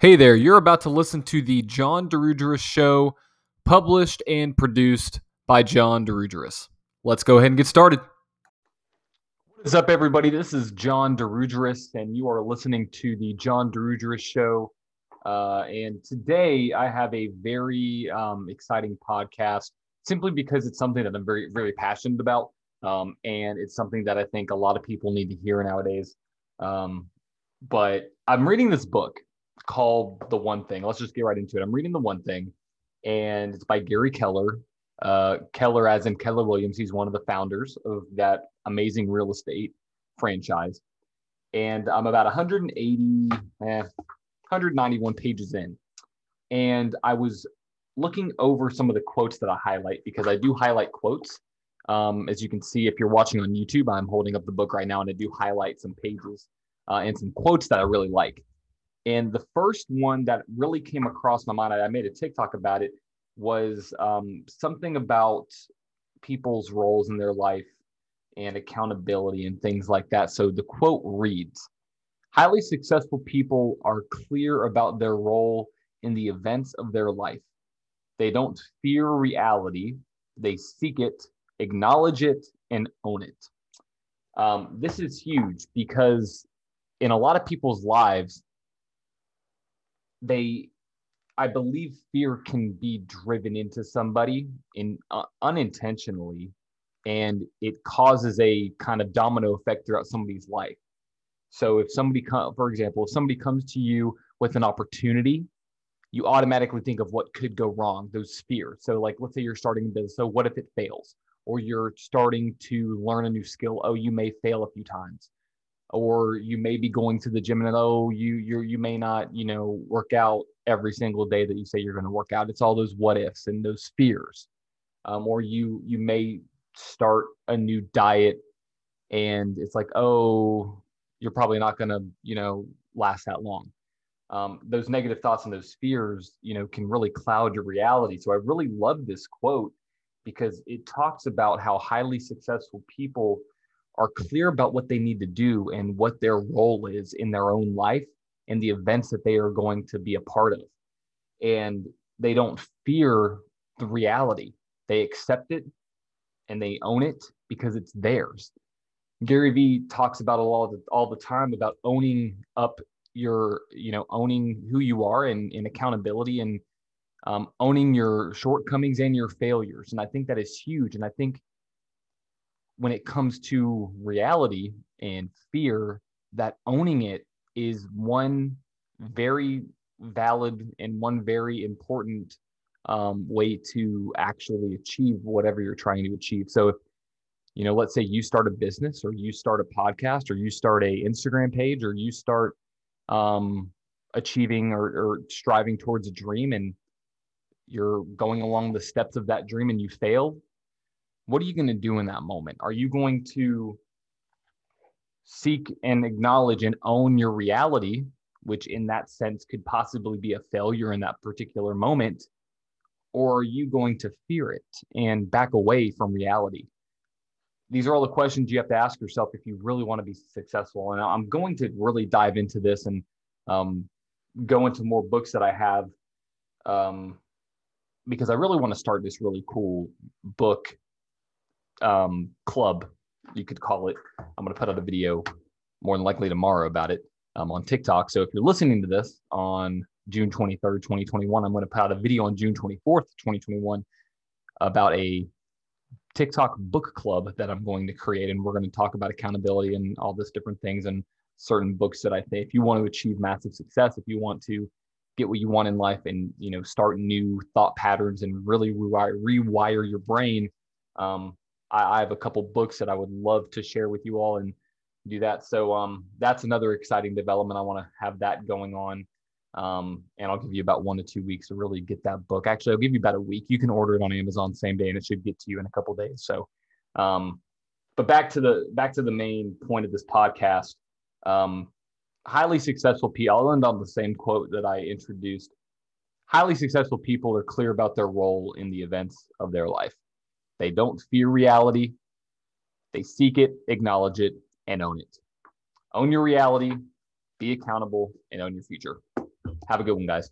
Hey there, you're about to listen to the John Dirugeris Show, published and produced by John Dirugeris. Let's go ahead and get started. What is up, everybody? This is John Dirugeris, and you are listening to the John Dirugeris Show. Uh, and today I have a very um, exciting podcast simply because it's something that I'm very, very passionate about. Um, and it's something that I think a lot of people need to hear nowadays. Um, but I'm reading this book called The One Thing. Let's just get right into it. I'm reading The One Thing, and it's by Gary Keller. Uh, Keller, as in Keller Williams, he's one of the founders of that amazing real estate franchise. And I'm about 180, eh, 191 pages in. And I was looking over some of the quotes that I highlight because I do highlight quotes. Um, as you can see, if you're watching on YouTube, I'm holding up the book right now and I do highlight some pages uh, and some quotes that I really like. And the first one that really came across my mind, I made a TikTok about it, was um, something about people's roles in their life and accountability and things like that. So the quote reads Highly successful people are clear about their role in the events of their life. They don't fear reality, they seek it, acknowledge it, and own it. Um, this is huge because in a lot of people's lives, they i believe fear can be driven into somebody in uh, unintentionally and it causes a kind of domino effect throughout somebody's life. So if somebody for example if somebody comes to you with an opportunity you automatically think of what could go wrong those fears. So like let's say you're starting a business so what if it fails? Or you're starting to learn a new skill oh you may fail a few times or you may be going to the gym and oh you you you may not you know work out every single day that you say you're going to work out. It's all those what ifs and those fears. Um, or you you may start a new diet and it's like oh you're probably not going to you know last that long. Um, those negative thoughts and those fears you know can really cloud your reality. So i really love this quote because it talks about how highly successful people are clear about what they need to do and what their role is in their own life and the events that they are going to be a part of. And they don't fear the reality, they accept it and they own it because it's theirs. Gary Vee talks about a lot all the time about owning up your, you know, owning who you are and, and accountability and um, owning your shortcomings and your failures. And I think that is huge. And I think when it comes to reality and fear, that owning it is one very valid and one very important um, way to actually achieve whatever you're trying to achieve. So, if, you know, let's say you start a business or you start a podcast or you start a Instagram page or you start um, achieving or, or striving towards a dream and you're going along the steps of that dream and you fail, what are you going to do in that moment? Are you going to seek and acknowledge and own your reality, which in that sense could possibly be a failure in that particular moment? Or are you going to fear it and back away from reality? These are all the questions you have to ask yourself if you really want to be successful. And I'm going to really dive into this and um, go into more books that I have um, because I really want to start this really cool book um, club, you could call it. I'm going to put out a video more than likely tomorrow about it um, on TikTok. So if you're listening to this on June 23rd, 2021, I'm going to put out a video on June 24th, 2021 about a TikTok book club that I'm going to create. And we're going to talk about accountability and all this different things and certain books that I think if you want to achieve massive success, if you want to get what you want in life and, you know, start new thought patterns and really rewire, rewire your brain, um, I, I have a couple books that I would love to share with you all and do that. So um, that's another exciting development. I want to have that going on. Um, and I'll give you about one to two weeks to really get that book. Actually, I'll give you about a week. You can order it on Amazon same day, and it should get to you in a couple days. So, um, but back to the back to the main point of this podcast. Um, highly successful people. I'll end on the same quote that I introduced. Highly successful people are clear about their role in the events of their life. They don't fear reality. They seek it, acknowledge it, and own it. Own your reality, be accountable, and own your future. Have a good one, guys.